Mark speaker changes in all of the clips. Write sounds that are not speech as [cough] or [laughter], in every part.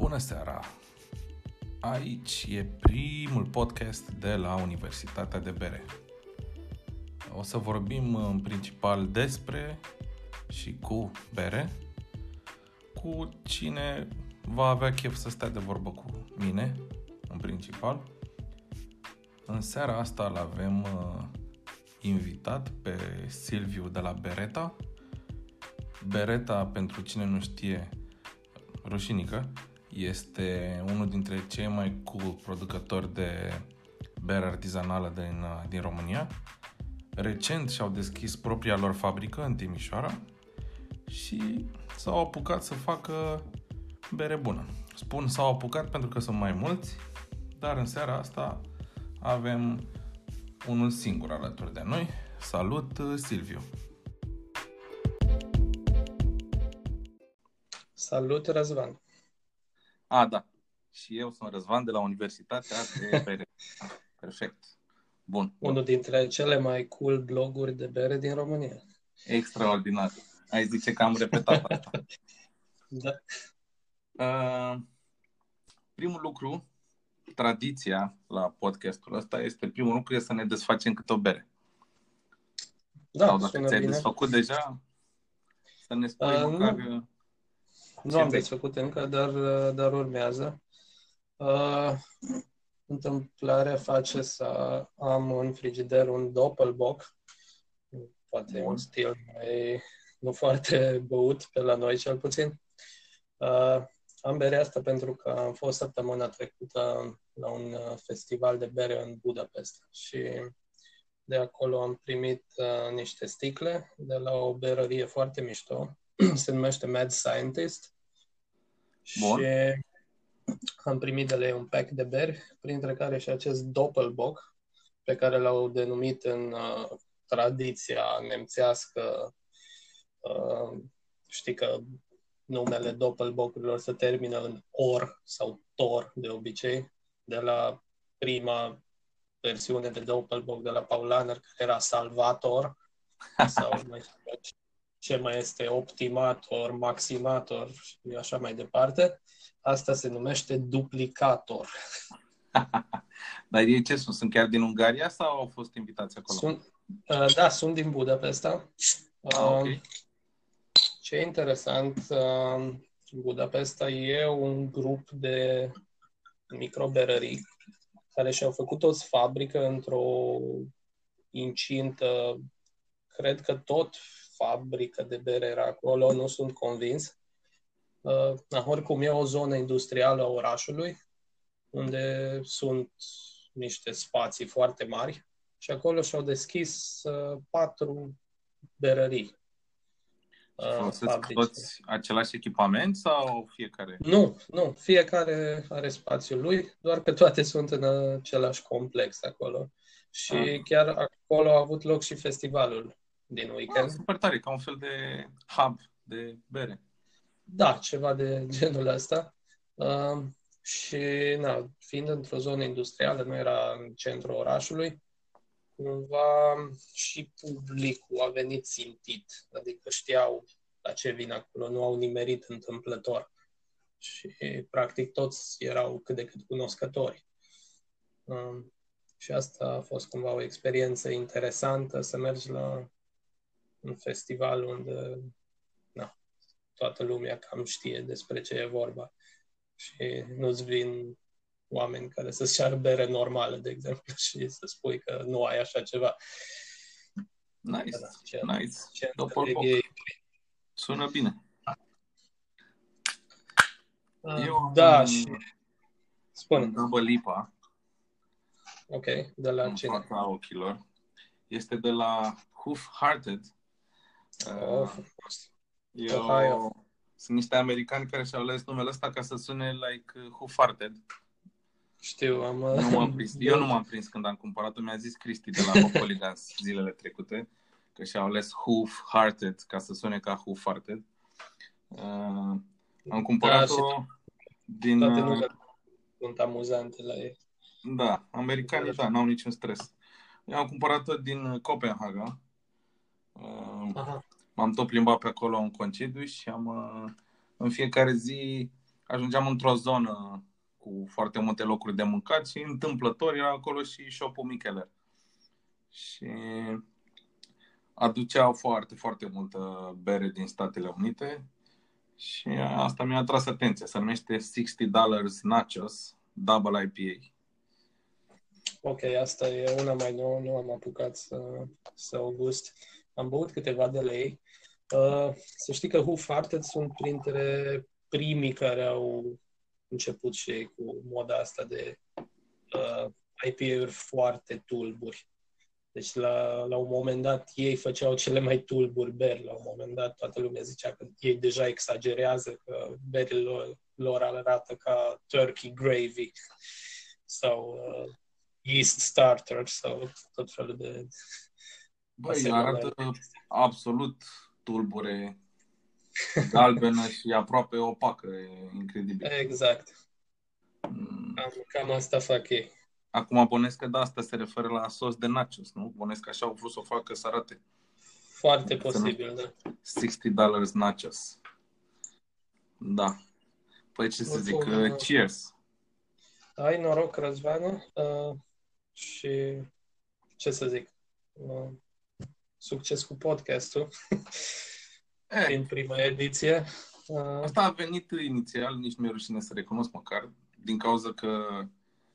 Speaker 1: Bună seara! Aici e primul podcast de la Universitatea de Bere. O să vorbim în principal despre și cu bere, cu cine va avea chef să stea de vorbă cu mine, în principal. În seara asta îl avem uh, invitat pe Silviu de la Bereta. Bereta, pentru cine nu știe, rușinică, este unul dintre cei mai cool producători de bere artizanală din, din România. Recent și-au deschis propria lor fabrică în Timișoara și s-au apucat să facă bere bună. Spun s-au apucat pentru că sunt mai mulți, dar în seara asta avem unul singur alături de noi. Salut, Silviu!
Speaker 2: Salut, Răzvan!
Speaker 1: A, da. Și eu sunt Răzvan de la Universitatea de [laughs] Bere. Perfect. Bun.
Speaker 2: Unul dintre cele mai cool bloguri de bere din România.
Speaker 1: Extraordinar. Ai zice că am repetat asta. [laughs]
Speaker 2: da.
Speaker 1: Uh, primul lucru, tradiția la podcastul ăsta este primul lucru e să ne desfacem câte o bere.
Speaker 2: Da,
Speaker 1: Sau dacă
Speaker 2: sună
Speaker 1: ți-ai
Speaker 2: bine.
Speaker 1: desfăcut deja, să ne spui
Speaker 2: Uh,
Speaker 1: măcar...
Speaker 2: nu. Nu
Speaker 1: Ce
Speaker 2: am
Speaker 1: vrei?
Speaker 2: desfăcut încă, dar, dar urmează. Uh, întâmplarea face să am în frigider un Doppelbock, poate
Speaker 1: Bun.
Speaker 2: un stil mai, nu foarte băut pe la noi cel puțin. Uh, am berea asta pentru că am fost săptămâna trecută la un uh, festival de bere în Budapesta și de acolo am primit uh, niște sticle de la o berărie foarte mișto, [clears throat] se numește Mad Scientist
Speaker 1: Bun.
Speaker 2: și am primit de la ei un pack de beri, printre care și acest Doppelbock, pe care l-au denumit în uh, tradiția nemțească. Uh, știi că numele Doppelbockurilor se termină în or sau tor de obicei, de la prima versiune de Doppelbock de la Paulaner, care era Salvator, [laughs] sau mai ce mai este optimator, maximator și așa mai departe. Asta se numește duplicator. [laughs]
Speaker 1: Dar ei ce sunt? Sunt chiar din Ungaria sau au fost invitați acolo?
Speaker 2: Sunt, uh, da, sunt din Budapesta.
Speaker 1: Ah, ok.
Speaker 2: Uh, ce e interesant, uh, Budapesta e un grup de microberării care și-au făcut o fabrică într-o incintă, cred că tot fabrică de bere era acolo, nu sunt convins. Uh, da, oricum e o zonă industrială a orașului, unde sunt niște spații foarte mari și acolo și-au deschis uh, patru berării. Uh,
Speaker 1: Folosesc
Speaker 2: fabrici.
Speaker 1: toți același echipament sau fiecare?
Speaker 2: Nu, nu. Fiecare are spațiul lui, doar că toate sunt în același complex acolo. Și
Speaker 1: Ah.
Speaker 2: chiar acolo a avut loc și festivalul din
Speaker 1: Ah,
Speaker 2: weekend.
Speaker 1: super tare, ca un fel de hub de bere.
Speaker 2: Da, ceva de [laughs] genul ăsta. Uh, și, na, fiind într-o zonă industrială, nu era în centrul orașului, cumva și publicul a venit țintit, adică știau la ce vin acolo, nu au nimerit întâmplător. Și, practic, toți erau cât de cât cunoscători. Um, și asta a fost cumva o experiență interesantă, să mergi la un festival unde na, toată lumea cam știe despre ce e vorba. Și nu-ți vin oameni care să-ți ceară bere normală, de exemplu, [laughs] și să spui că nu ai așa ceva.
Speaker 1: Nice,
Speaker 2: Da, ce,
Speaker 1: nice.
Speaker 2: ce
Speaker 1: Doppelbock.
Speaker 2: înțeleg ei.
Speaker 1: Sună bine. Eu am
Speaker 2: Da,
Speaker 1: un-
Speaker 2: și spune,
Speaker 1: Un double lipa
Speaker 2: ok, de la
Speaker 1: în
Speaker 2: cine?
Speaker 1: fața ochilor. Este de la Hoof Hearted.
Speaker 2: Oh,
Speaker 1: Uh,
Speaker 2: frumos.
Speaker 1: e
Speaker 2: Ohio.
Speaker 1: o, sunt niște americani care și-au ales numele ăsta ca să sune like uh, Hoof Hearted.
Speaker 2: Știu, am...
Speaker 1: Nu m-am [laughs] prins. Eu nu m-am prins când am cumpărat-o. Mi-a zis Cristi de la Hop Hooligans zilele trecute că și-au ales Hoof Hearted ca să sune ca Hoof Hearted. Uh, am cumpărat-o din...
Speaker 2: Toate
Speaker 1: uh,
Speaker 2: numele sunt amuzante la ei.
Speaker 1: Da, americanii, da, n-au niciun stres. Eu am cumpărat-o din Copenhaga. Uh,
Speaker 2: Aha.
Speaker 1: M-am tot plimbat pe acolo în concediu și am uh, în fiecare zi ajungeam într-o zonă cu foarte multe locuri de mâncat și întâmplător era acolo și shop-ul Micheler. Și aduceau foarte, foarte multă bere din Statele Unite și asta mi-a atras atenția. Se numește 60 Dollars Nachos Double IPA.
Speaker 2: Ok, asta e una mai nouă, nu am apucat să, să o gust. Am băut câteva de lei. Uh, să știi că Who Farted sunt printre primii care au început și ei cu moda asta de uh, IPA-uri foarte tulburi. Deci la, la un moment dat ei făceau cele mai tulburi beri. La un moment dat toată lumea zicea că ei deja exagerează, că berile lor, lor arată ca turkey gravy sau uh, yeast starter sau tot felul de...
Speaker 1: Băi, arată absolut tulbure, galbenă [laughs] și aproape opacă, e incredibil.
Speaker 2: Exact. Mm. Cam, cam asta fac ei.
Speaker 1: Acum bănesc că da, asta se referă la sos de nachos, nu? Bănesc că așa au vrut să o facă să arate.
Speaker 2: Foarte posibil, da.
Speaker 1: 60 dollars nachos. Da. Păi ce să zic, uh, cheers.
Speaker 2: Ai noroc, Răzvanu. Uh, și ce să zic, uh, succes cu podcastul e. din prima ediție.
Speaker 1: Uh, Asta a venit inițial, nici nu e rușine să recunosc măcar, din cauza că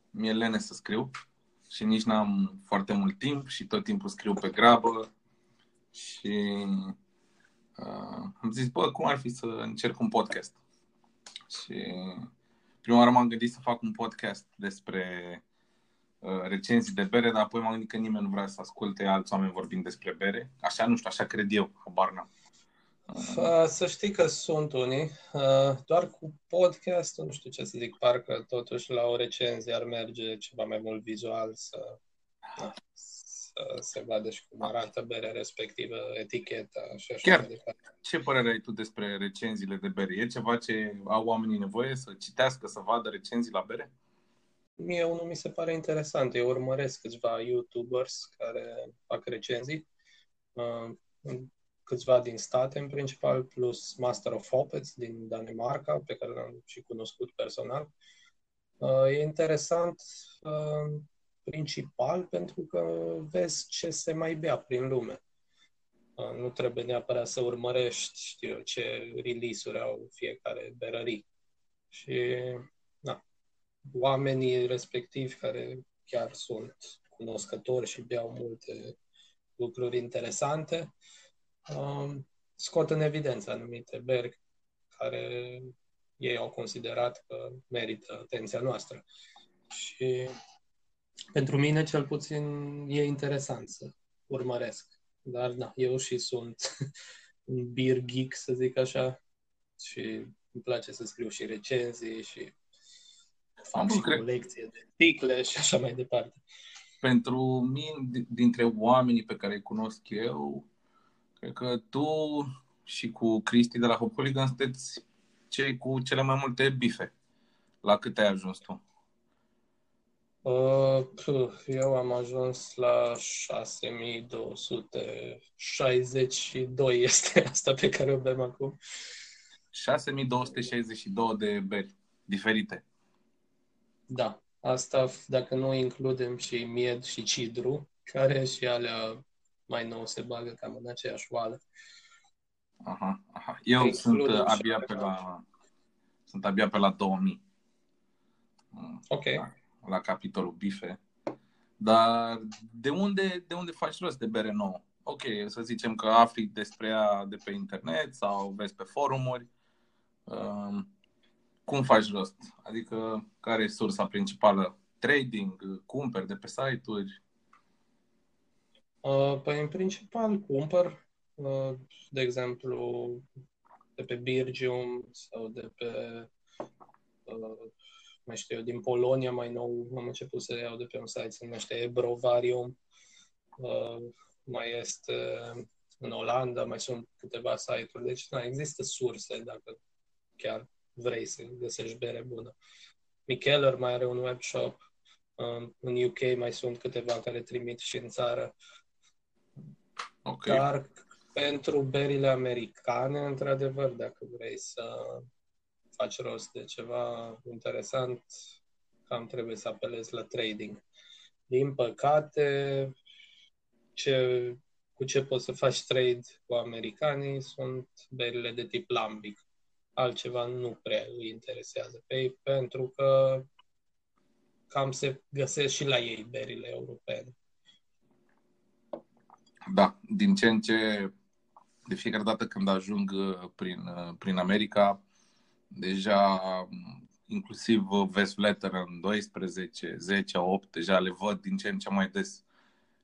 Speaker 1: mi-e lene să scriu și nici n-am foarte mult timp și tot timpul scriu pe grabă și uh, am zis, bă, cum ar fi să încerc un podcast? Și prima oară m-am gândit să fac un podcast despre uh, recenzii de bere, dar apoi m-am gândit că nimeni nu vrea să asculte alți oameni vorbind despre bere. Așa, nu știu, așa cred eu, habar n-am.
Speaker 2: Să știi că sunt unii, doar cu podcast, nu știu ce să zic, parcă totuși la o recenzie ar merge ceva mai mult vizual să, să se vadă și cum arată berea respectivă, eticheta și așa
Speaker 1: Chiar,
Speaker 2: mai departe.
Speaker 1: Ce părere ai tu despre recenziile de bere? E ceva ce au oamenii nevoie să citească, să vadă recenzii la bere?
Speaker 2: Mie unul mi se pare interesant. Eu urmăresc câțiva YouTubers care fac recenzii câțiva din state în principal, plus Master of Hoppets din Danemarca, pe care l-am și cunoscut personal. Uh, e interesant uh, principal pentru că vezi ce se mai bea prin lume. Uh, nu trebuie neapărat să urmărești, știu ce release-uri au fiecare berării. Și, na, oamenii respectivi care chiar sunt cunoscători și beau multe lucruri interesante, um, scot în evidență anumite beri care ei au considerat că merită atenția noastră. Și pentru mine, cel puțin, e interesant să urmăresc. Dar, da, eu și sunt [laughs] un beer geek, să zic așa, și îmi place să scriu și recenzii și fac și cred. colecție de sticle și așa mai departe.
Speaker 1: Pentru mine, dintre oamenii pe care îi cunosc eu, Cred că tu și cu Cristi de la Hopoligan sunteți cei cu cele mai multe bife. La cât ai ajuns tu?
Speaker 2: Uh, eu am ajuns la 6262 este asta pe care o bem acum.
Speaker 1: 6262 de beri diferite.
Speaker 2: Da, asta dacă nu includem și mied și cidru, care și alea mai nou se bagă cam în aceeași oală.
Speaker 1: Aha, aha. Eu Includem sunt uh, abia pe la, sunt abia pe la 2000.
Speaker 2: Mm, ok.
Speaker 1: La, la capitolul bife. Dar de unde, de unde faci rost de bere nouă? Ok, să zicem că afli despre ea de pe internet sau vezi pe forumuri. Um, cum faci rost? Adică care e sursa principală? Trading, cumperi de pe site-uri?
Speaker 2: Uh, păi, în principal, cumpăr, uh, de exemplu, de pe Birgium sau de pe, uh, mai știu eu, din Polonia mai nou, am început să iau de pe un site, se numește Ebrovarium, uh, mai este în Olanda, mai sunt câteva site-uri, deci da, există surse dacă chiar vrei să găsești bere bună. Micheller mai are un webshop, uh, în UK mai sunt câteva care trimit și în țară.
Speaker 1: Okay.
Speaker 2: Dar pentru berile americane, într-adevăr, dacă vrei să faci rost de ceva interesant, cam trebuie să apelezi la trading. Din păcate, ce, cu ce poți să faci trade cu americanii sunt berile de tip lambic. Altceva nu prea îi interesează pe ei, pentru că cam se găsesc și la ei berile europene.
Speaker 1: Da, din ce în ce, de fiecare dată când ajung uh, prin, uh, prin America, deja inclusiv Vesletter în 12, 10, 8, deja le văd din ce în ce mai des.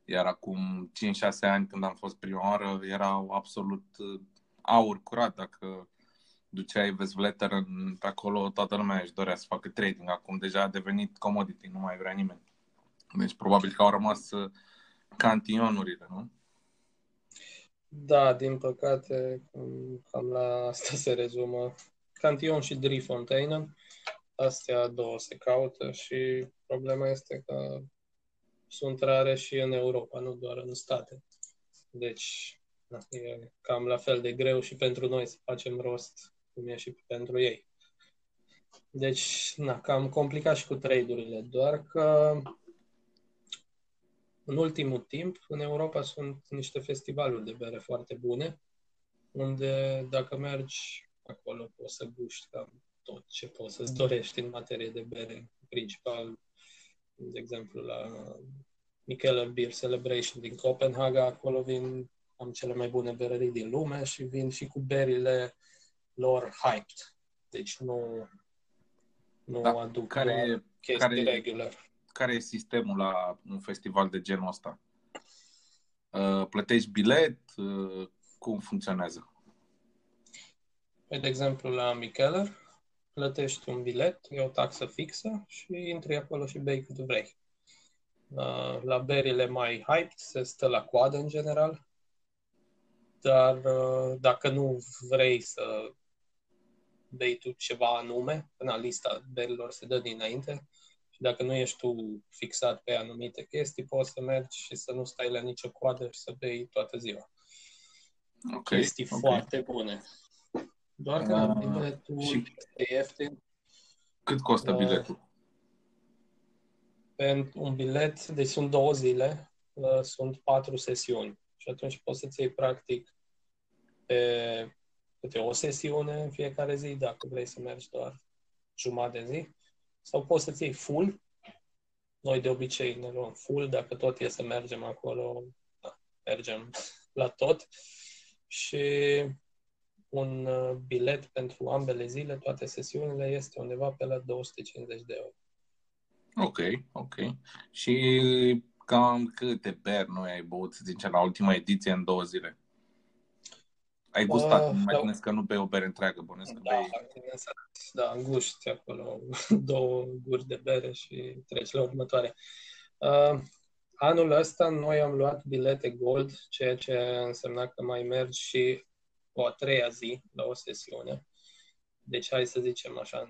Speaker 1: Iar acum 5-6 ani când am fost prima oară erau absolut uh, aur curat. Dacă duceai Vesletter pe acolo, toată lumea își dorea să facă trading. Acum deja a devenit commodity, nu mai vrea nimeni. Deci probabil că au rămas cantionurile, nu?
Speaker 2: Da, din păcate, cam la asta se rezumă. Cantion și Drifontainen, astea două se caută și problema este că sunt rare și în Europa, nu doar în state. Deci, da, e cam la fel de greu și pentru noi să facem rost, cum e și pentru ei. Deci, na, cam complicat și cu trade-urile, doar că în ultimul timp, în Europa sunt niște festivaluri de bere foarte bune, unde dacă mergi acolo poți să guști cam tot ce poți să-ți dorești în materie de bere. Principal, de exemplu, la Mikkeller Beer Celebration din Copenhaga, acolo vin am cele mai bune berării din lume și vin și cu berile lor hyped. Deci nu, nu da, aduc care, chestii care, regular
Speaker 1: care e sistemul la un festival de genul ăsta? Uh, plătești bilet? Uh, cum funcționează?
Speaker 2: Păi, de exemplu, la Mikeller, plătești un bilet, e o taxă fixă și intri acolo și bei cât vrei. Uh, la berile mai hyped se stă la coadă în general, dar dacă nu vrei să bei tu ceva anume, până lista berilor se dă dinainte, și dacă nu ești tu fixat pe anumite chestii, poți să mergi și să nu stai la nicio coadă și să bei toată ziua. Okay, chestii okay. foarte bune. Doar că uh, biletul și este ieftin.
Speaker 1: Cât costă uh, biletul?
Speaker 2: Pentru un bilet, deci sunt două zile, uh, sunt patru sesiuni. Și atunci poți să-ți iei practic pe câte o sesiune în fiecare zi, dacă vrei să mergi doar jumătate de zi sau poți să-ți iei full. Noi de obicei ne luăm full, dacă tot e să mergem acolo, da, mergem la tot. Și un uh, bilet pentru ambele zile, toate sesiunile, este undeva pe la 250 de euro.
Speaker 1: Ok, ok. Și cam câte beri noi ai băut, să zicem, la ultima ediție în două zile? Ai gustat, uh, mai da. bănesc că nu bei o bere întreagă, bănesc că
Speaker 2: da, bei... Da, înguști acolo [laughs] două guri de bere și treci la următoare. Uh, anul ăsta noi am luat bilete gold, ceea ce însemna că mai mergi și o a treia zi la o sesiune. Deci hai să zicem așa,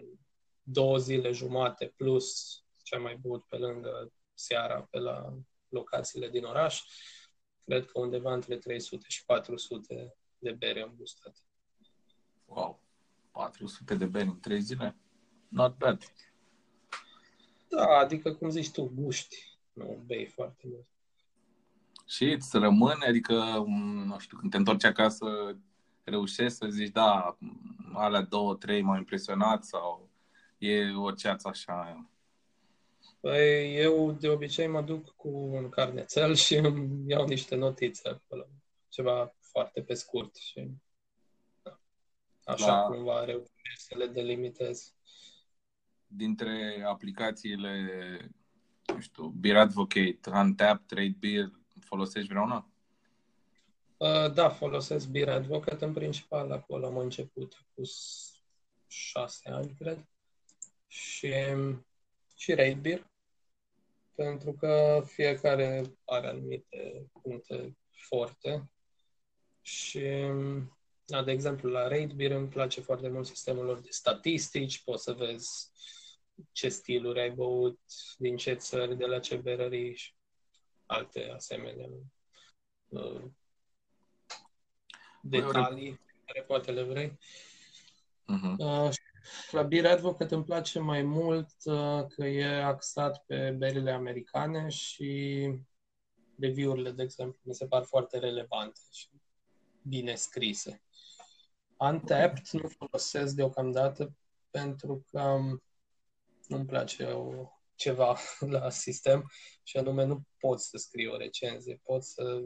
Speaker 2: două zile jumate plus ce am mai băut pe lângă seara pe la locațiile din oraș. Cred că undeva între 300 și 400 de bere am gustat.
Speaker 1: Wow! 400 de beri în 3 zile? Not bad.
Speaker 2: Da, adică cum zici tu, guști. Nu bei foarte mult.
Speaker 1: Și îți rămâne, adică, nu știu, când te întorci acasă, reușești să zici, da, alea două, trei m-au impresionat sau e o ceață așa?
Speaker 2: Păi eu de obicei mă duc cu un carnețel [laughs] și îmi iau niște notițe acolo. Ceva foarte pe scurt și da, așa La... cumva reușesc să le delimitez.
Speaker 1: Dintre aplicațiile, nu știu, Beer Advocate, Untap, Trade Beer, folosești vreuna?
Speaker 2: Uh, da, folosesc Beer Advocate în principal, acolo am început cu șase ani, cred. Și, și Raid Beer, pentru că fiecare are anumite puncte forte și, da, de exemplu, la RateBeer îmi place foarte mult sistemul lor de statistici, poți să vezi ce stiluri ai băut, din ce țări, de la ce berării și alte asemenea uh, detalii care poate le vrei. Uh-huh. Uh, la Beer Advocate îmi place mai mult uh, că e axat pe berile americane și review-urile, de exemplu, mi se par foarte relevante și bine scrise. Untapped nu folosesc deocamdată pentru că um, nu-mi place o, ceva [laughs] la sistem și anume nu poți să scrii o recenzie, poți să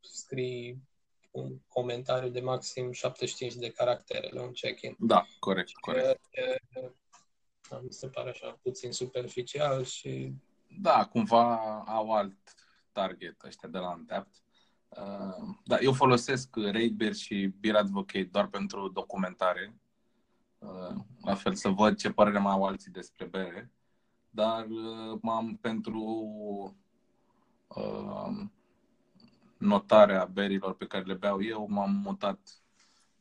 Speaker 2: scrii un comentariu de maxim 75 de caractere la un check-in.
Speaker 1: Da, corect, corect.
Speaker 2: E, da, mi se pare așa puțin superficial și...
Speaker 1: Da, cumva au alt target ăștia de la Untapped. Uh, da, eu folosesc RateBeer și Beer Advocate doar pentru documentare. Uh, la fel să văd ce părere mai au alții despre bere. Dar uh, m-am pentru uh, notarea berilor pe care le beau eu, m-am mutat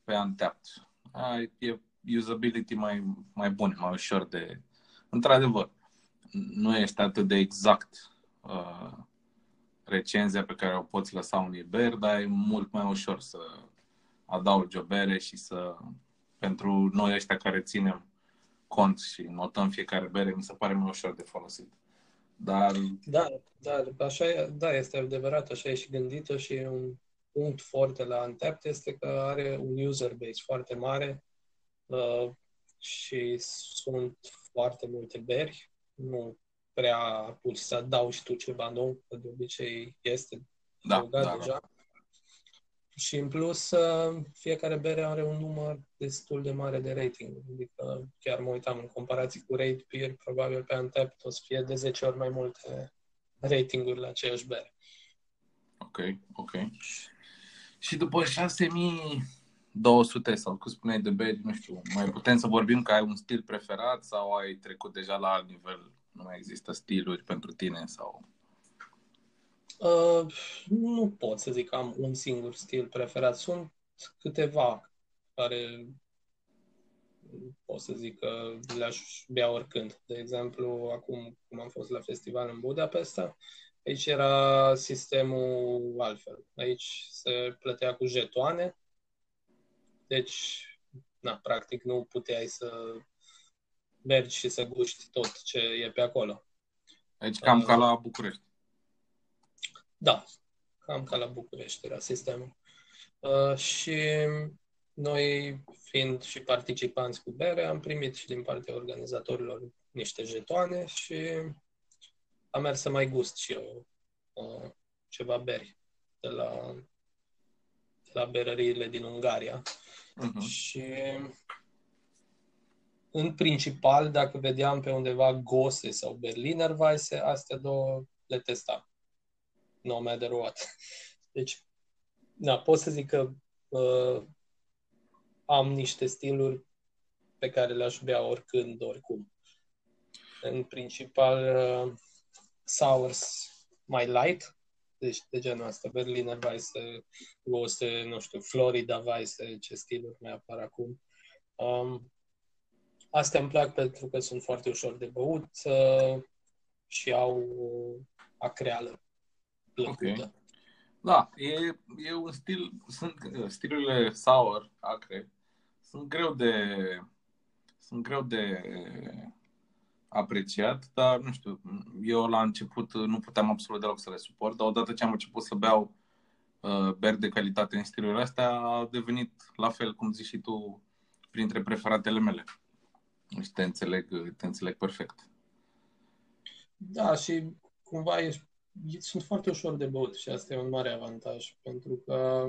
Speaker 1: pe Untapped. Ai, e usability mai, mai bun, mai ușor de... Într-adevăr, nu este atât de exact uh, recenzia pe care o poți lăsa unui ber, dar e mult mai ușor să adaugi o bere și să... Pentru noi ăștia care ținem cont și notăm fiecare bere, mi se pare mai ușor de folosit. Dar...
Speaker 2: Da, da, așa e, da, este adevărat, așa e și gândită și un punct foarte la Untapped este că are un user base foarte mare uh, și sunt foarte multe beri. Nu prea pur să adaugi tu ceva nou, că de obicei este
Speaker 1: da, da,
Speaker 2: deja. Da. Și în plus, uh, fiecare bere are un număr destul de mare de rating. Adică chiar mă uitam în comparație cu Rate Peer, probabil pe Antep o să fie de 10 ori mai multe ratinguri la aceeași bere.
Speaker 1: Ok, ok. Și după 6200 sau cum spuneai de beri, nu știu, mai putem să vorbim că ai un stil preferat sau ai trecut deja la alt nivel? Nu mai există stiluri pentru tine sau...
Speaker 2: Uh, nu pot să zic că am un singur stil preferat. Sunt câteva care pot să zic că le-aș bea oricând. De exemplu, acum cum am fost la festival în Budapesta, aici era sistemul altfel. Aici se plătea cu jetoane, deci, na, practic nu puteai să mergi și să guști tot ce e pe acolo.
Speaker 1: Aici cam uh, ca la București.
Speaker 2: Da, cam ca la București era sistemul. Uh, și noi, fiind și participanți cu bere, am primit și din partea organizatorilor niște jetoane și am mers să mai gust și eu uh, ceva beri de la, de la berăriile din Ungaria. Uh-huh. Și în principal, dacă vedeam pe undeva Gose sau Berliner Weisse, astea două le testam no matter what. Deci, da, pot să zic că uh, am niște stiluri pe care le-aș bea oricând, oricum. În principal, uh, sours mai light, deci de genul ăsta, Berliner Weisse, Gose, nu știu, Florida Weisse, ce stiluri mai apar acum. Um, astea îmi plac pentru că sunt foarte ușor de băut uh, și au acreală plăcută. Okay.
Speaker 1: Da, e, e un stil, sunt stilurile sour, acre, sunt greu de sunt greu de apreciat, dar nu știu, eu la început nu puteam absolut deloc să le suport, dar odată ce am început să beau uh, beri de calitate în stilurile astea, a devenit la fel cum zici și tu printre preferatele mele. Și te înțeleg, te înțeleg perfect.
Speaker 2: Da, și cumva ești sunt foarte ușor de băut și asta e un mare avantaj, pentru că,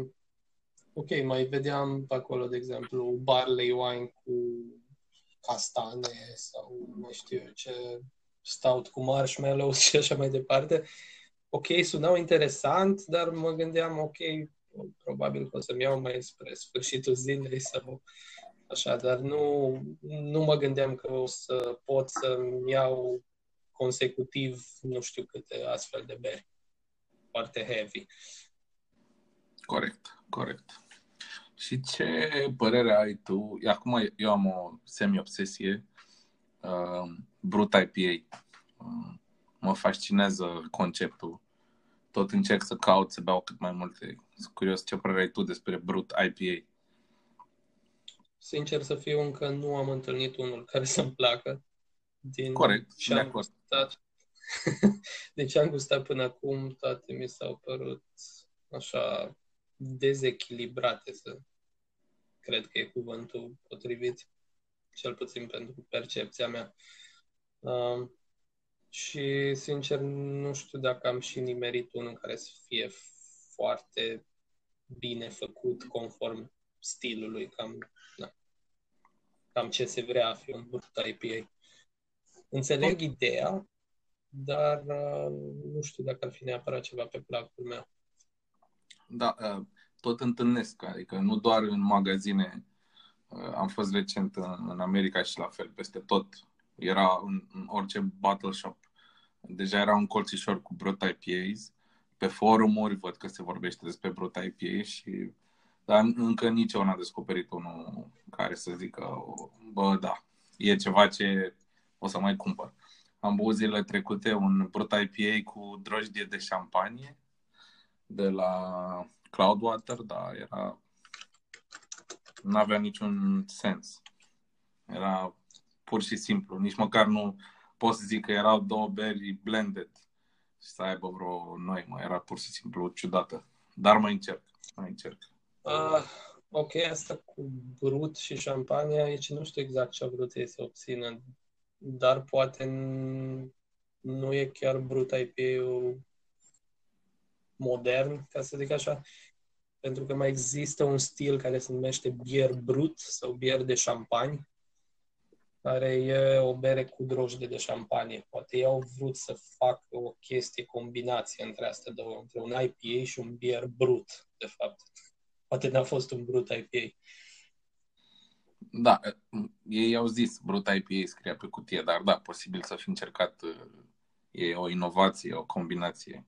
Speaker 2: ok, mai vedeam pe acolo, de exemplu, barley wine cu castane sau nu știu eu ce, stout cu marshmallows și așa mai departe. Ok, sunau interesant, dar mă gândeam, ok, probabil că o să-mi iau mai spre sfârșitul zilei sau așa, dar nu, nu mă gândeam că o să pot să-mi iau consecutiv nu știu câte astfel de beri. Foarte heavy.
Speaker 1: Corect, corect. Și ce părere ai tu? Acum eu am o semi-obsesie. Uh, Brut IPA. Uh, mă fascinează conceptul. Tot încerc să caut să beau cât mai multe. Sunt curios ce părere ai tu despre Brut IPA.
Speaker 2: Sincer să fiu, încă nu am întâlnit unul care să-mi placă.
Speaker 1: Din Corect, ce am gustat, [laughs]
Speaker 2: din ce am gustat până acum, toate mi s-au părut așa dezechilibrate, să cred că e cuvântul potrivit, cel puțin pentru percepția mea. Uh, și, sincer, nu știu dacă am și nimerit unul care să fie foarte bine făcut, conform stilului, cam, da, cam ce se vrea a fi un brut IPA. Înțeleg ideea, dar uh, nu știu dacă ar fi neapărat ceva pe placul meu.
Speaker 1: Da, uh, tot întâlnesc, adică nu doar în magazine, uh, am fost recent în America și la fel, peste tot. Era în, în orice battle shop. Deja era un colțișor cu brut IPAs. Pe forumuri văd că se vorbește despre brut IPA și dar încă nici eu n-am descoperit unul care să zică, bă, da, e ceva ce o să mai cumpăr. Am băut zilele trecute un brut IPA cu drojdie de șampanie de la Cloudwater, dar era... nu avea niciun sens. Era pur și simplu. Nici măcar nu pot să zic că erau două beri blended și să aibă vreo noi, mă. Era pur și simplu ciudată. Dar mai încerc. Mai încerc.
Speaker 2: Uh, ok, asta cu brut și șampania, aici nu știu exact ce a vrut ei să obțină, dar poate nu e chiar brut IPA-ul modern, ca să zic așa, pentru că mai există un stil care se numește bier brut sau bier de șampani, care e o bere cu drojde de șampanie. Poate ei au vrut să facă o chestie, combinație între astea două, între un IPA și un bier brut, de fapt. Poate n-a fost un brut IPA.
Speaker 1: Da, ei au zis brut IPA scria pe cutie, dar da, posibil să fi încercat e o inovație, o combinație.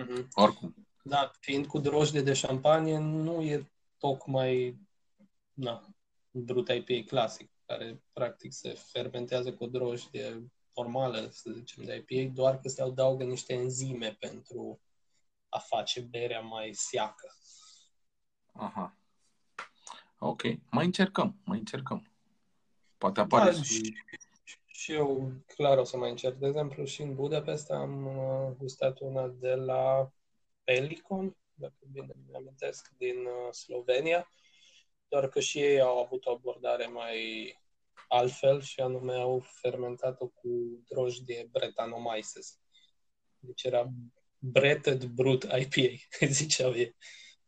Speaker 1: Mm-hmm. Oricum.
Speaker 2: Da, fiind cu drojde de șampanie, nu e tocmai na, brut IPA clasic, care practic se fermentează cu drojdie normală, să zicem, de IPA, doar că se adaugă niște enzime pentru a face berea mai seacă.
Speaker 1: Aha. Ok. Mai încercăm, mai încercăm. Poate apare da, și...
Speaker 2: și... eu clar o să mai încerc. De exemplu, și în Budapesta am uh, gustat una de la Pelicon, dacă bine mi amintesc, din uh, Slovenia, doar că și ei au avut o abordare mai altfel și anume au fermentat-o cu drojdie Brettanomyces. Deci era Bretted Brut IPA, [laughs] ziceau ei.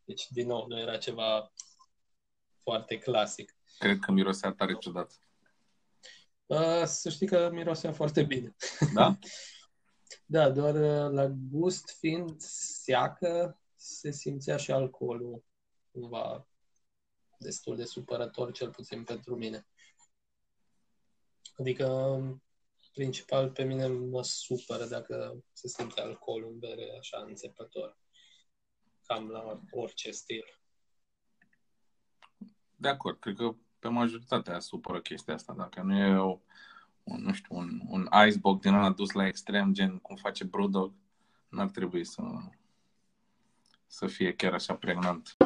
Speaker 2: Deci, din nou, nu era ceva foarte clasic.
Speaker 1: Cred că mirosea tare ciudat.
Speaker 2: Uh, să știi că mirosea foarte bine.
Speaker 1: Da? [laughs]
Speaker 2: da, doar uh, la gust fiind seacă, se simțea și alcoolul cumva destul de supărător, cel puțin pentru mine. Adică, principal, pe mine mă supără dacă se simte alcoolul în bere așa înțepător cam la orice stil.
Speaker 1: De acord, cred că pe majoritatea supără chestia asta. Dacă nu e o, un, nu știu, un, un icebox din ăla dus la extrem, gen cum face Brewdog, n-ar trebui să, să fie chiar așa pregnant.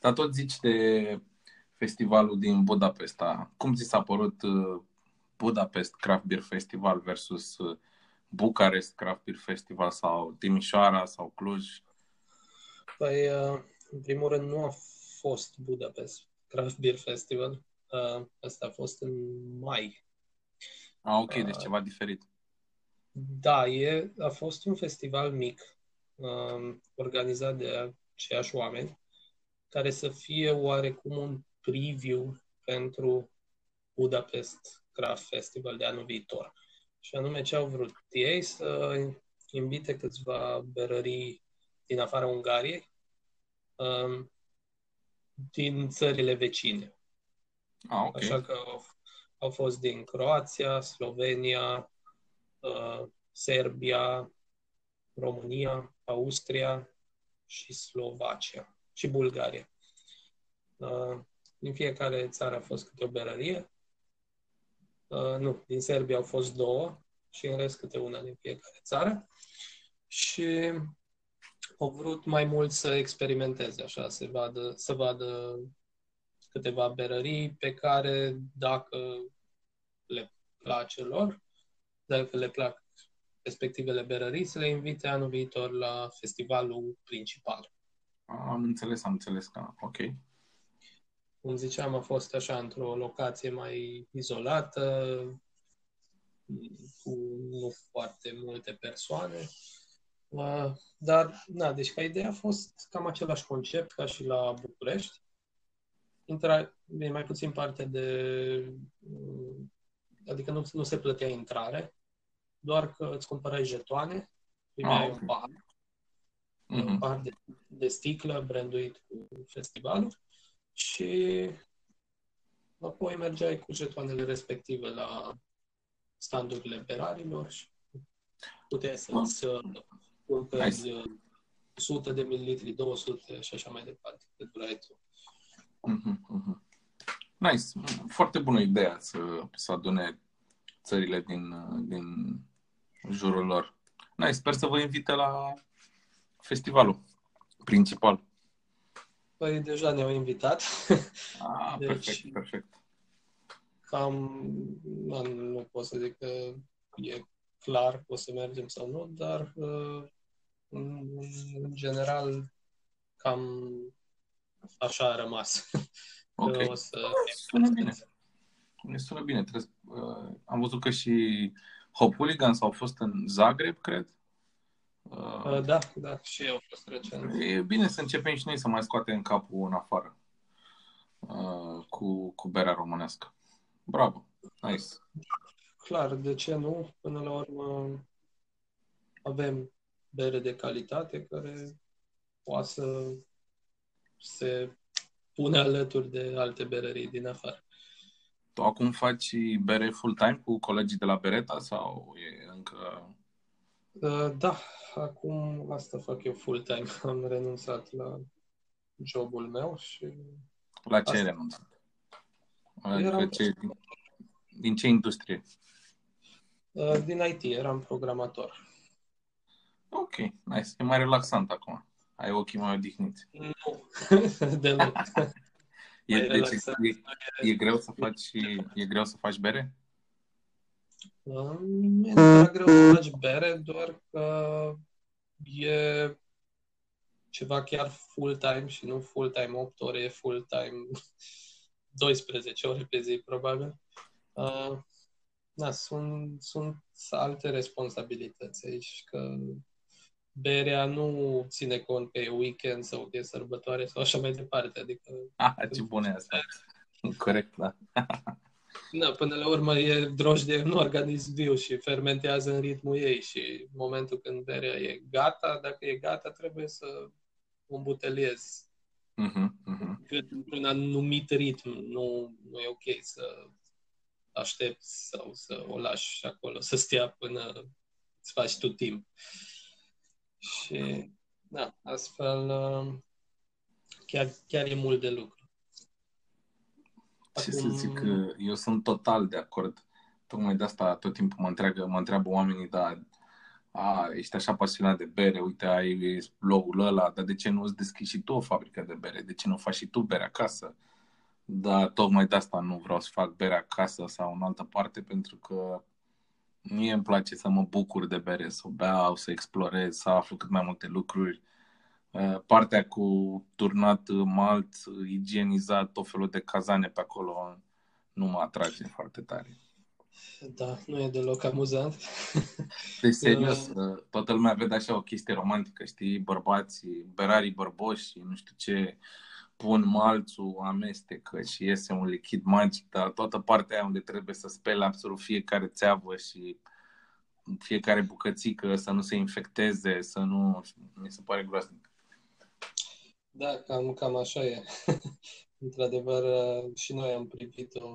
Speaker 1: Dar tot zici de festivalul din Budapesta. Cum ți s-a părut uh, Budapest Craft Beer Festival versus uh, Bucarest Craft Beer Festival sau Timișoara sau Cluj?
Speaker 2: Păi, uh, în primul rând, nu a fost Budapest Craft Beer Festival. Uh, asta a fost în mai.
Speaker 1: Ah, ok, deci uh, ceva diferit.
Speaker 2: Da, e, a fost un festival mic, organizat de aceiași oameni, care să fie oarecum un preview pentru Budapest Craft Festival de anul viitor. Și anume ce au vrut ei să invite câțiva berării din afara Ungariei, um, din țările vecine.
Speaker 1: Ah, okay.
Speaker 2: Așa că au, au fost din Croația, Slovenia, uh, Serbia, România, Austria și Slovacia și Bulgaria. Uh, din fiecare țară a fost câte o berărie Uh, nu, din Serbia au fost două și în rest câte una din fiecare țară. Și au vrut mai mult să experimenteze, așa, să vadă, să vadă câteva berării pe care, dacă le place lor, dacă le plac respectivele berării, să le invite anul viitor la festivalul principal.
Speaker 1: Am înțeles, am înțeles că, ok.
Speaker 2: Cum ziceam, a fost așa într-o locație mai izolată, cu nu foarte multe persoane. Uh, dar, da, deci ca idee a fost cam același concept ca și la București. Intra, e mai puțin parte de... Uh, adică nu, nu se plătea intrare, doar că îți cumpărai jetoane, primeai ah, okay. un par, mm-hmm. un par de, de sticlă branduit cu festivalul și apoi mergeai cu jetoanele respective la standurile berarilor și puteai să-ți cumperi 100 de mililitri, 200 și așa mai departe, cât vrei tu.
Speaker 1: Mm-hmm, mm-hmm. Nice. Foarte bună ideea să, să adune țările din, din jurul lor. Nice. Sper să vă invite la festivalul principal.
Speaker 2: Păi deja ne-au invitat.
Speaker 1: Ah, [laughs] deci, perfect, perfect.
Speaker 2: Cam, nu, nu pot să zic că e clar că o să mergem sau nu, dar uh, în, în general cam așa a rămas. [laughs]
Speaker 1: Ok. o să sună bine. Ne sună bine. Trebuie, uh, am văzut că și Hooligans au fost în Zagreb, cred.
Speaker 2: Uh, uh, da, da, și eu au fost recent.
Speaker 1: E bine să începem și noi să mai scoatem capul în afară uh, cu, cu berea românească. Bravo, nice.
Speaker 2: Clar, de ce nu? Până la urmă avem bere de calitate care poate să se pune alături de alte berării din afară.
Speaker 1: Tu acum faci bere full-time cu colegii de la Bereta sau e încă...
Speaker 2: Uh, da, acum asta fac eu full-time. [laughs] Am renunțat la jobul meu și...
Speaker 1: La ce ai renunțat? Eram... Ce, din, din ce industrie?
Speaker 2: Uh, din IT, eram programator.
Speaker 1: Ok, nice. E mai relaxant acum. Ai ochii mai odihniți.
Speaker 2: Nu, [laughs] deloc. [laughs]
Speaker 1: e, deci, e, e, greu să faci, e greu să faci bere?
Speaker 2: Nu e greu să faci bere, doar că e ceva chiar full-time și nu full-time 8 ore, e full-time [laughs] 12 ore pe zi, probabil. Uh, da, sunt, sunt alte responsabilități aici, că berea nu ține cont că e weekend sau că e sărbătoare sau așa mai departe. Adică,
Speaker 1: ah, ce bună asta. Corect, da. [laughs]
Speaker 2: Da, până la urmă e drojdie un organism viu și fermentează în ritmul ei și în momentul când berea e gata, dacă e gata, trebuie să o îmbuteliezi. Uh-huh, uh-huh. Într-un anumit ritm. Nu, nu e ok să aștepți sau să o lași acolo să stea până îți faci tu timp. Și, da, astfel um, chiar, chiar e mult de lucru.
Speaker 1: Ce Acum... să zic, eu sunt total de acord. Tocmai de asta tot timpul mă întreabă, mă întreabă oamenii, da, a, ești așa pasionat de bere, uite, ai blogul ăla, dar de ce nu îți deschizi și tu o fabrică de bere? De ce nu faci și tu bere acasă? Dar tocmai de asta nu vreau să fac bere acasă sau în altă parte, pentru că mie îmi place să mă bucur de bere, să o beau, să explorez, să aflu cât mai multe lucruri. Uh, partea cu turnat malt, igienizat, tot felul de cazane pe acolo, nu mă atrage foarte tare.
Speaker 2: Da, nu e deloc amuzant.
Speaker 1: Deci, [laughs] serios, uh, toată lumea vede așa o chestie romantică, știi? Bărbații, berarii bărboși, nu știu ce, pun malțul, amestecă și iese un lichid magic, dar toată partea aia unde trebuie să speli absolut fiecare țeavă și fiecare bucățică să nu se infecteze, să nu... Mi se pare groaznic.
Speaker 2: Da, cam, cam așa e. [laughs] Într-adevăr, și noi am privit-o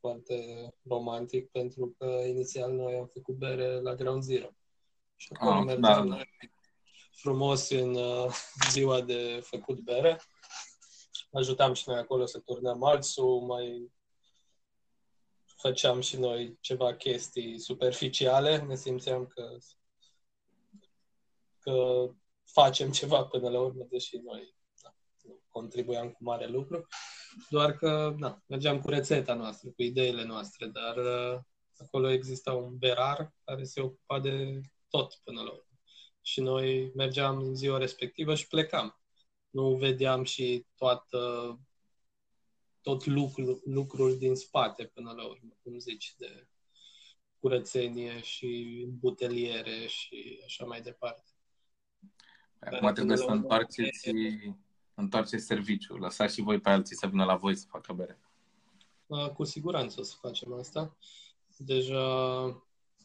Speaker 2: foarte romantic pentru că inițial noi am făcut bere la Ground Zero. Și acolo ah, mergeam da. frumos în uh, ziua de făcut bere ajutam și noi acolo să turnăm alțul, mai făceam și noi ceva chestii superficiale, ne simțeam că, că facem ceva până la urmă, deși noi da, contribuiam cu mare lucru. doar că na, mergeam cu rețeta noastră, cu ideile noastre, dar uh, acolo exista un berar care se ocupa de tot până la urmă. Și noi mergeam în ziua respectivă și plecam. Nu vedeam și toată, tot lucru, lucrul din spate până la urmă, cum zici, de curățenie și buteliere și așa mai departe.
Speaker 1: Acum trebuie să întoarceți, întoarceți serviciul. Lăsați și voi pe alții să vină la voi să facă bere.
Speaker 2: Cu siguranță o să facem asta. Deja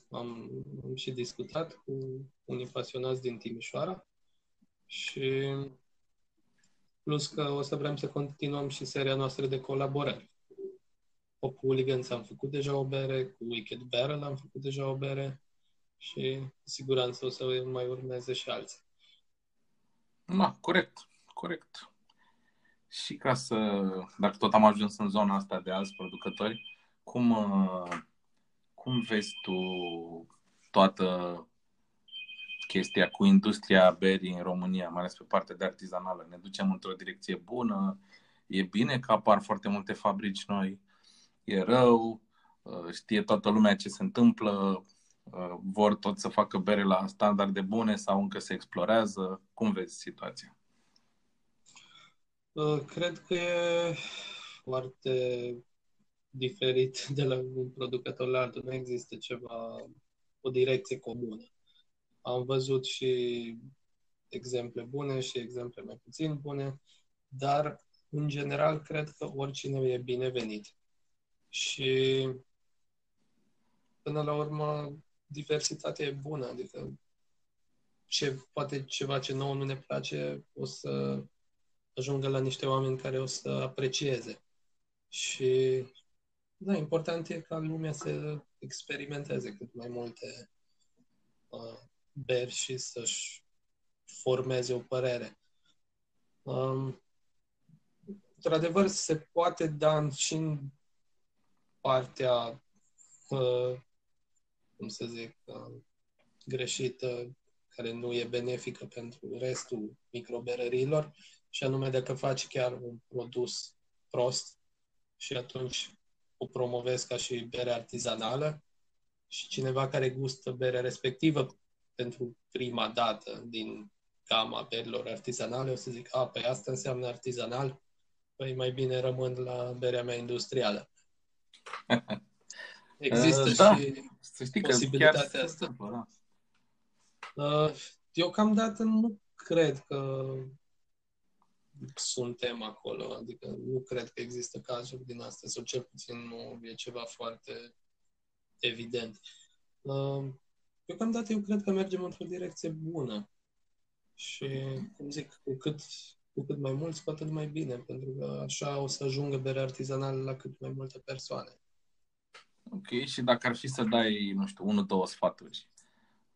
Speaker 2: am, am și discutat cu unii pasionați din Timișoara și plus că o să vrem să continuăm și seria noastră de colaborări. Pop Hooligans am făcut deja o bere, cu Wicked Barrel am făcut deja o bere și cu siguranță o să mai urmeze și alții.
Speaker 1: Da, corect, corect. Și ca să, dacă tot am ajuns în zona asta de alți producători, cum, cum vezi tu toată chestia cu industria berii în România, mai ales pe partea de artizanală? Ne ducem într-o direcție bună? E bine că apar foarte multe fabrici noi? E rău? Știe toată lumea ce se întâmplă? Vor tot să facă bere la standarde bune sau încă se explorează? Cum vezi situația?
Speaker 2: Cred că e foarte diferit [laughs] de la un producător la altul. Nu există ceva, o direcție comună. Am văzut și exemple bune și exemple mai puțin bune, dar în general cred că oricine e binevenit. Și până la urmă diversitatea e bună, adică ce, poate ceva ce nouă nu ne place o să ajungă la niște oameni care o să aprecieze. Și da, important e ca lumea să experimenteze cât mai multe uh, beri și să-și formeze o părere. Um, într-adevăr, se poate da și în partea, uh, cum să zic, uh, greșită, care nu e benefică pentru restul microberărilor, și anume dacă faci chiar un produs prost și atunci o promovezi ca și bere artizanală și cineva care gustă berea respectivă pentru prima dată din gama berilor artizanale o să zic, a, păi asta înseamnă artizanal, păi mai bine rămân la berea mea industrială. [laughs] Există uh, da. și să știi posibilitatea că asta. Da. Uh, deocamdată nu cred că suntem acolo, adică nu cred că există cazuri din astea, sau cel puțin nu e ceva foarte evident. Uh, deocamdată eu cred că mergem într-o direcție bună și, cum zic, cu cât, cu cât mai mulți, cu atât mai bine, pentru că așa o să ajungă bere artizanală la cât mai multe persoane.
Speaker 1: Ok, și dacă ar fi să dai, nu știu, unul, două sfaturi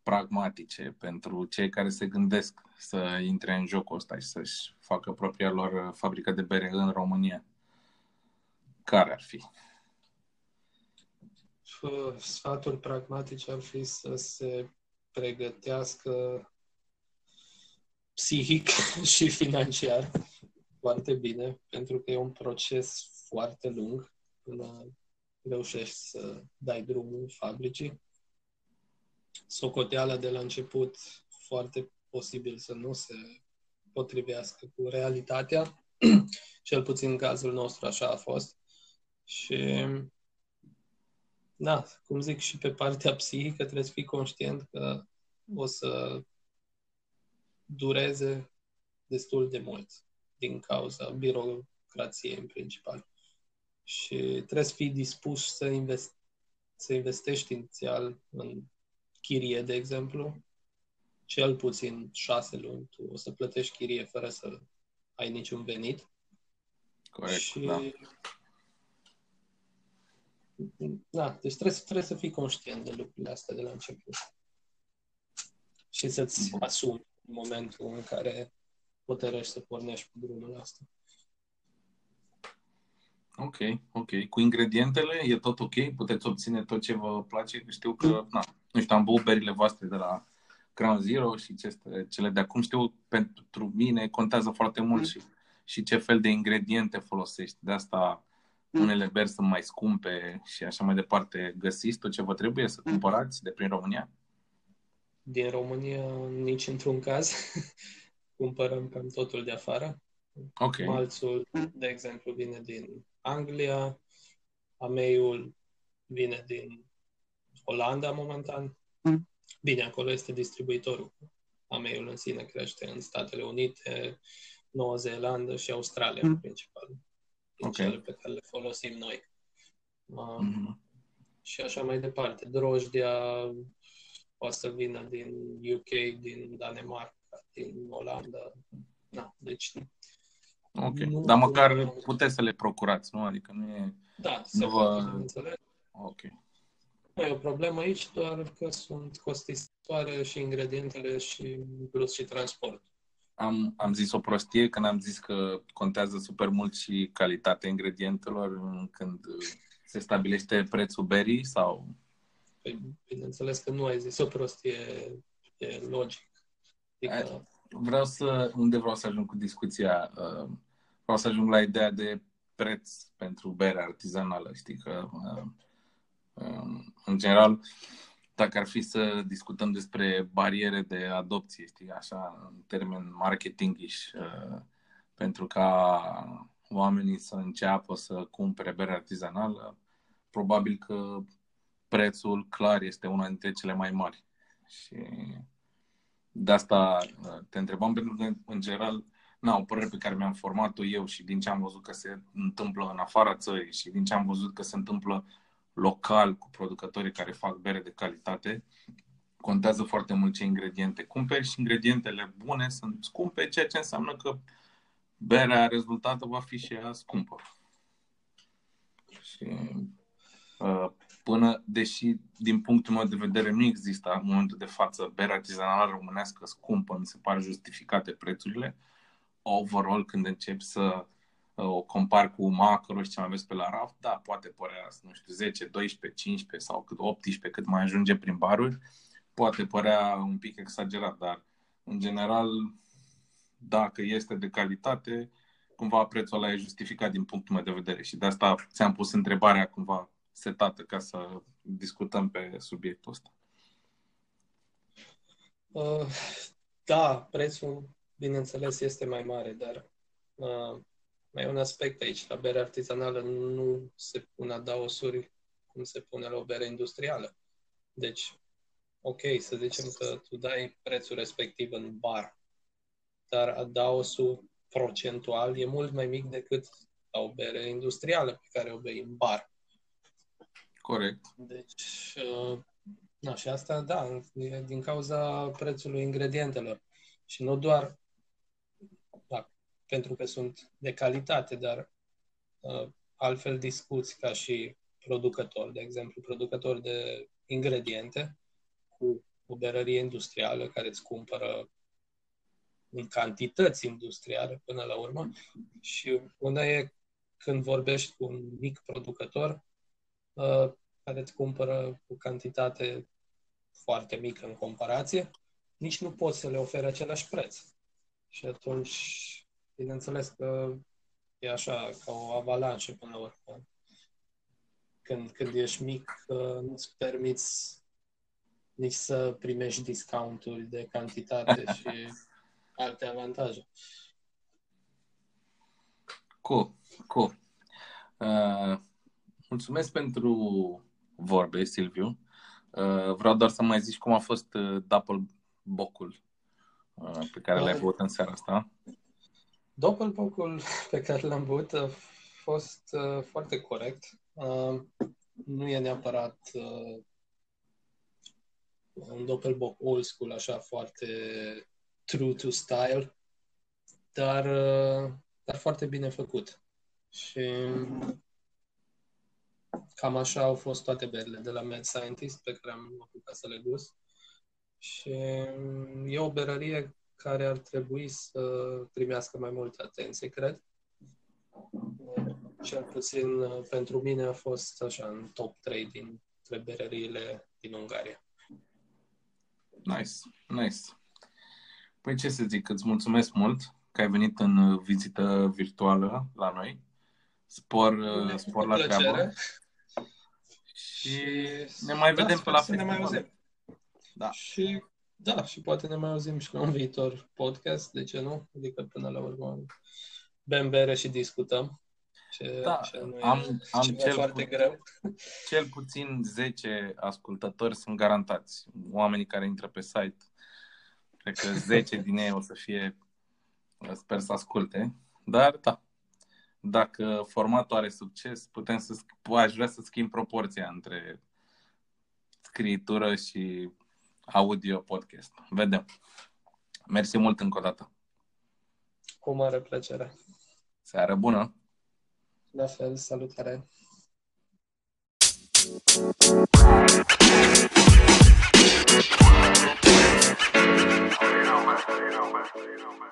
Speaker 1: pragmatice pentru cei care se gândesc să intre în jocul ăsta și să-și facă propria lor fabrică de bere în România? Care ar fi?
Speaker 2: Sfatul pragmatice ar fi să se pregătească psihic [laughs] și financiar foarte bine, pentru că e un proces foarte lung până reușești să dai drumul fabricii socoteala de la început foarte posibil să nu se potrivească cu realitatea. [clears throat] Cel puțin în cazul nostru așa a fost. Și da, cum zic, și pe partea psihică trebuie să fii conștient că o să dureze destul de mult din cauza birocrației în principal. Și trebuie să fii dispus să, invest- să investești inițial în chirie, de exemplu, cel puțin șase luni tu o să plătești chirie fără să ai niciun venit.
Speaker 1: Corect, și... da.
Speaker 2: Da, deci trebuie, trebuie să fii conștient de lucrurile astea de la început. Și să-ți Bun. asumi momentul în care hotărăști să pornești pe drumul ăsta.
Speaker 1: Ok, ok. Cu ingredientele e tot ok? Puteți obține tot ce vă place? Știu că, mm. na, nu știu, am băut berile voastre de la Crown Zero și cele de acum. Știu, pentru mine contează foarte mult mm. și și ce fel de ingrediente folosești. De asta unele beri sunt mai scumpe și așa mai departe. Găsiți tot ce vă trebuie să cumpărați de prin România?
Speaker 2: Din România nici într-un caz. [laughs] Cumpărăm cam totul de afară.
Speaker 1: Ok.
Speaker 2: Malțul, de exemplu, vine din Anglia, ameiul vine din Olanda momentan. Bine, acolo este distribuitorul. Ameiul în sine crește în Statele Unite, Noua Zeelandă și Australia, în principal. Din
Speaker 1: Ok.
Speaker 2: cele pe care le folosim noi. Uh,
Speaker 1: Mhm.
Speaker 2: și așa mai departe. Drojdia poate să vină din UK, din Danemarca, din Olanda. Da, deci,
Speaker 1: Ok.
Speaker 2: Nu-
Speaker 1: Dar măcar puteți să le procurați, nu? Adică nu e...
Speaker 2: da, se
Speaker 1: Nu vă-
Speaker 2: poate, bineînțeles.
Speaker 1: Ok.
Speaker 2: Nu e o problemă aici, doar că sunt costisitoare și ingredientele și plus și transport.
Speaker 1: Am, am zis o prostie când am zis că contează super mult și calitatea ingredientelor când se stabilește prețul berii sau...
Speaker 2: Păi, bineînțeles că nu ai zis o prostie, e logic. Adică,
Speaker 1: Vreau să... Unde vreau să ajung cu discuția? Uh, Vreau să ajung la ideea de preț pentru bere artizanală. Știi că, uh, um, în general, dacă ar fi să discutăm despre bariere de adopție, știi, așa, în termen marketingiș, uh, pentru ca oamenii să înceapă să cumpere bere artizanală, probabil că prețul clar este una dintre cele mai mari. Și de asta uh, te întrebam, pentru că, în general, na, o părere pe care mi-am format-o eu și din ce am văzut că se întâmplă în afara țării și din ce am văzut că se întâmplă local cu producătorii care fac bere de calitate, contează foarte mult ce ingrediente cumperi și ingredientele bune sunt scumpe, ceea ce înseamnă că berea rezultată va fi și ea scumpă. Și uh, până, deși din punctul meu de vedere nu există în momentul de față bere artizanală românească scumpă, mi se pare justificate prețurile, overall când încep să uh, o compar cu macro și ce mai aveți pe la raft, da, poate părea, nu știu, 10, 12, 15 sau cât 18, cât mai ajunge prin baruri, poate părea un pic exagerat, dar în general, dacă este de calitate, cumva prețul ăla e justificat din punctul meu de vedere și de asta ți-am pus întrebarea cumva setată ca să discutăm pe subiectul ăsta.
Speaker 2: uh, da, prețul, bineînțeles, este mai mare, dar uh, mai e un aspect aici. La bere artizanală nu se pun adaosuri cum se pune la o bere industrială. Deci, ok, să zicem că tu dai prețul respectiv în bar, dar adaosul procentual e mult mai mic decât la o bere industrială pe care o bei în bar.
Speaker 1: Corect.
Speaker 2: Deci, uh, na, și asta, da, e din cauza prețului ingredientelor. Și nu doar da, pentru că sunt de calitate, dar uh, altfel discuți ca și producător, de exemplu, producător de ingrediente cu o berărie industrială care îți cumpără în cantități industriale până la urmă și una e când vorbești cu un mic producător uh, care îți cumpără cu cantitate foarte mică în comparație, nici nu poți să le oferi același preț. Și atunci, bineînțeles că e așa, ca o avalanșă până la urmă. Când, când ești mic, uh, nu-ți permiți nici să primești discounturi de cantitate [laughs] și alte avantaje.
Speaker 1: Cool, cool. Uh, mulțumesc pentru vorbe, Silviu. Uh, vreau doar să mai zici cum a fost uh, Double Bocul uh, pe care l-ai băut în seara asta.
Speaker 2: Doppelbockul [laughs] pe care l-am băut a fost uh, foarte corect. Uh, nu e neapărat uh, un Doppelbock old school, așa, foarte true to style, dar, uh, dar foarte bine făcut. Și cam așa au fost toate berile de la Mad Scientist pe care am apucat să le gust. Și e o berărie care ar trebui să primească mai multă atenție, cred. Cel puțin uh, pentru mine a fost așa în top 3 dintre berăriile din Ungaria.
Speaker 1: Nice, nice. Păi ce să zic, îți mulțumesc mult că ai venit în vizită virtuală la noi. Spor,
Speaker 2: Ne-a
Speaker 1: spor
Speaker 2: făcut
Speaker 1: la
Speaker 2: plăcere.
Speaker 1: treabă. Și ne mai
Speaker 2: da,
Speaker 1: vedem pe
Speaker 2: sper
Speaker 1: la
Speaker 2: să ne mai
Speaker 1: festival.
Speaker 2: auzim.
Speaker 1: Da.
Speaker 2: Și da, și poate ne mai auzim și la un viitor podcast, de ce nu? Adică până la urmă bem bere și discutăm. Ce,
Speaker 1: Da,
Speaker 2: ce nu e
Speaker 1: am- am
Speaker 2: ceva
Speaker 1: cel
Speaker 2: foarte
Speaker 1: puțin-
Speaker 2: greu.
Speaker 1: Cel puțin 10 ascultători sunt garantați. Oamenii care intră pe site. Cred că 10 din ei o să fie, sper să asculte. Dar da, dacă formatul are succes, putem să, sc- aș vrea să schimb proporția între scriitură și audio podcast. Vedem. Mersi mult încă o dată.
Speaker 2: Cu mare plăcere.
Speaker 1: Seară bună!
Speaker 2: La fel, salutare!
Speaker 3: You know, man. You know, man. You know, man.